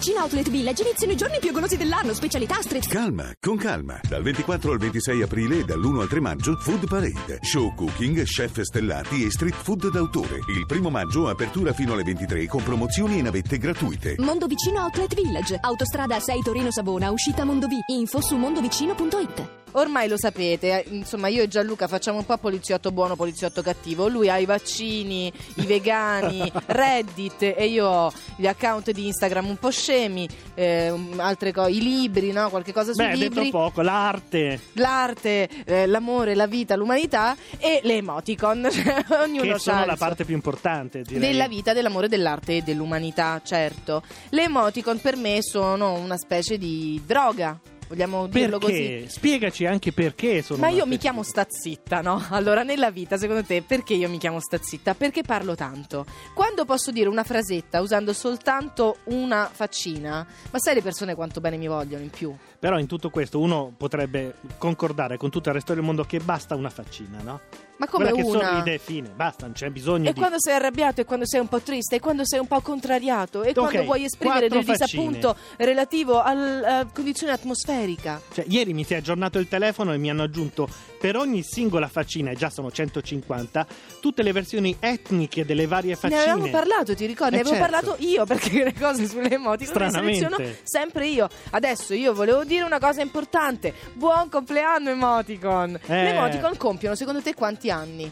vicino Outlet Village iniziano i giorni più golosi dell'anno, specialità street Calma, con calma. Dal 24 al 26 aprile e dall'1 al 3 maggio, Food Parade. Show cooking, chef stellati e street food d'autore. Il primo maggio, apertura fino alle 23 con promozioni e navette gratuite. Mondo Vicino Outlet Village. Autostrada 6 Torino Savona, uscita Mondovì. Info su mondovicino.it. Ormai lo sapete, eh, insomma io e Gianluca facciamo un po' poliziotto buono, poliziotto cattivo. Lui ha i vaccini, i vegani, Reddit e io ho gli account di Instagram un po' scemi, eh, altre cose, i libri, no? qualche cosa sui Beh, detto libri. poco, l'arte. L'arte, eh, l'amore, la vita, l'umanità e le emoticon. Cioè, Ognuno Che sono la parte più importante, direi. della vita, dell'amore, dell'arte e dell'umanità, certo. Le emoticon per me sono una specie di droga, vogliamo dirlo così. Spiegaci anche perché sono Ma io mi chiamo Stazitta, no? Allora, nella vita, secondo te, perché io mi chiamo Stazitta? Perché parlo tanto. Quando posso dire una frasetta usando soltanto una faccina, ma sai le persone quanto bene mi vogliono in più? Però in tutto questo uno potrebbe concordare con tutto il resto del mondo che basta una faccina, no? Ma come Quella che una? sorride fine, basta, non c'è bisogno E di... quando sei arrabbiato, e quando sei un po' triste, e quando sei un po' contrariato, e quando Ok, vuoi esprimere del disappunto relativo alla condizione atmosferica. Cioè, ieri mi si è aggiornato il telefono e mi hanno aggiunto per ogni singola faccina, e già sono 150, tutte le versioni etniche delle varie faccine. Ne avevamo parlato, ti ricordi? Eh, ne avevo certo. parlato io perché le cose sulle emoticon le seleziono sempre io. Adesso io volevo dire una cosa importante. Buon compleanno emoticon. Eh. Le emoticon compiono secondo te quanti anni?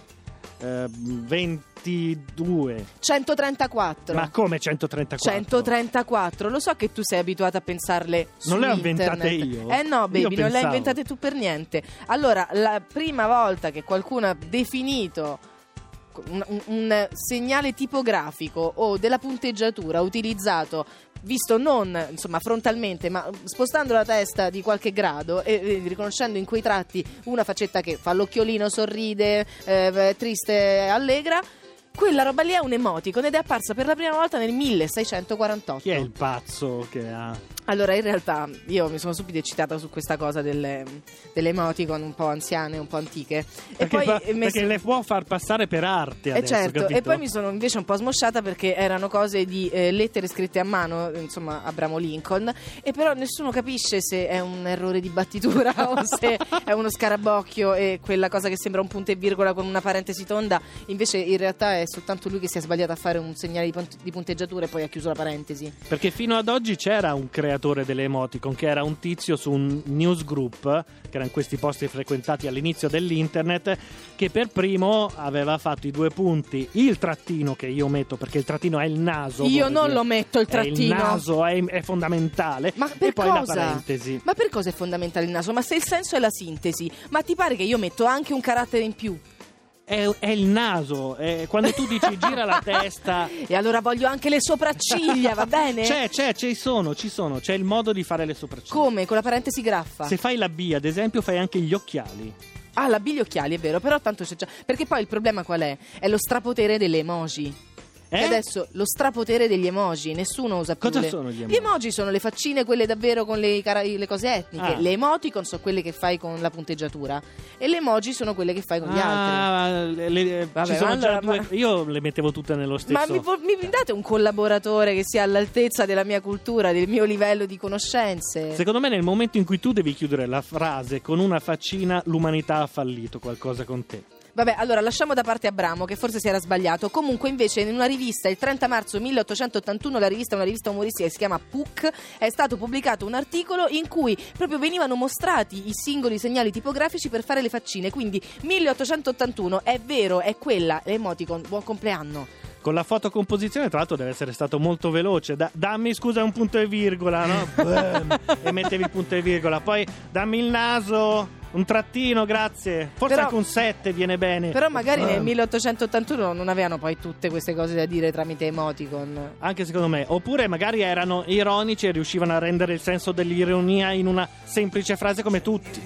Eh, 22. 134. Ma come 134? 134, lo so che tu sei abituato a pensarle su Non le ho inventate io. Eh no, baby, Io non le hai inventate tu per niente. Allora, la prima volta che qualcuno ha definito un, un- un segnale tipografico o della punteggiatura utilizzato visto non insomma frontalmente ma spostando la testa di qualche grado e, e riconoscendo in quei tratti una faccetta che fa l'occhiolino sorride eh, triste allegra quella roba lì è un emoticon ed è apparsa per la prima volta nel 1648 Chi è il pazzo che ha... allora, in realtà io mi sono subito eccitata su questa cosa delle, delle emoticon un po' anziane, un po' antiche. Perché, e poi fa- perché le può far passare per arte eh, adesso, certo, capito? e poi mi sono invece un po' smosciata perché erano cose di eh, lettere scritte a mano, insomma, Abramo Lincoln, e però nessuno capisce se è un errore di battitura o se è uno scarabocchio e quella cosa che sembra un punto e virgola con una parentesi tonda, invece in realtà è soltanto lui che si è sbagliato a fare un segnale di, pont- di punteggiatura e poi ha chiuso la parentesi. Perché fino ad oggi c'era un creatore delle emoticon che era un tizio su un newsgroup, che erano questi posti frequentati all'inizio dell'internet, che per primo aveva fatto i due punti, il trattino che io metto perché il trattino è il naso. Io non dire. lo metto il È il trattino. naso è, è fondamentale. Ma per e poi cosa? la parentesi. Ma per cosa è fondamentale il naso? Ma se il senso è la sintesi, ma ti pare che io metto anche un carattere in più? È, è il naso. è- quando tu dici gira la testa. E allora voglio anche le sopracciglia, va bene? C'è, c'è, ci sono, ci sono. C'è il modo di fare le sopracciglia. Come? Con la parentesi graffa? Se fai la B, ad esempio, fai anche gli occhiali. Ah, la B gli occhiali, è vero, però tanto c'è già. Perché poi il problema qual è? È lo strapotere delle emoji. Eh? E adesso lo strapotere degli emoji, nessuno usa più Cosa le... sono gli emoji? Gli emoji sono le faccine, quelle davvero con le, cara- le cose etniche. Ah. Le emoticon sono quelle che fai con la punteggiatura. E le emoji sono quelle che fai con gli altri. Ah, le- le- Vabbè, allora, due. ma- Io le mettevo tutte nello stesso. Ma mi, vo- mi date un collaboratore che sia all'altezza della mia cultura, del mio livello di conoscenze? Secondo me, nel momento in cui tu devi chiudere la frase con una faccina, l'umanità ha fallito qualcosa con te. Vabbè, allora lasciamo da parte Abramo che forse si era sbagliato. Comunque, invece, in una rivista il 30 marzo 1881, la rivista è una rivista umoristica che si chiama Puck, è stato pubblicato un articolo in cui proprio venivano mostrati i singoli segnali tipografici per fare le faccine. Quindi 1881 è vero, è quella, l'emoticon, buon compleanno. Con la fotocomposizione, tra l'altro, deve essere stato molto veloce. Da- dammi scusa un punto e virgola, no? E mettevi il punto e virgola. Poi dammi il naso, un trattino, grazie. Forse Però- anche un 7 viene bene. Però magari nel Bam. 1881 non avevano poi tutte queste cose da dire tramite emoticon. Anche secondo me. Oppure magari erano ironici e riuscivano a rendere il senso dell'ironia in una semplice frase come tutti.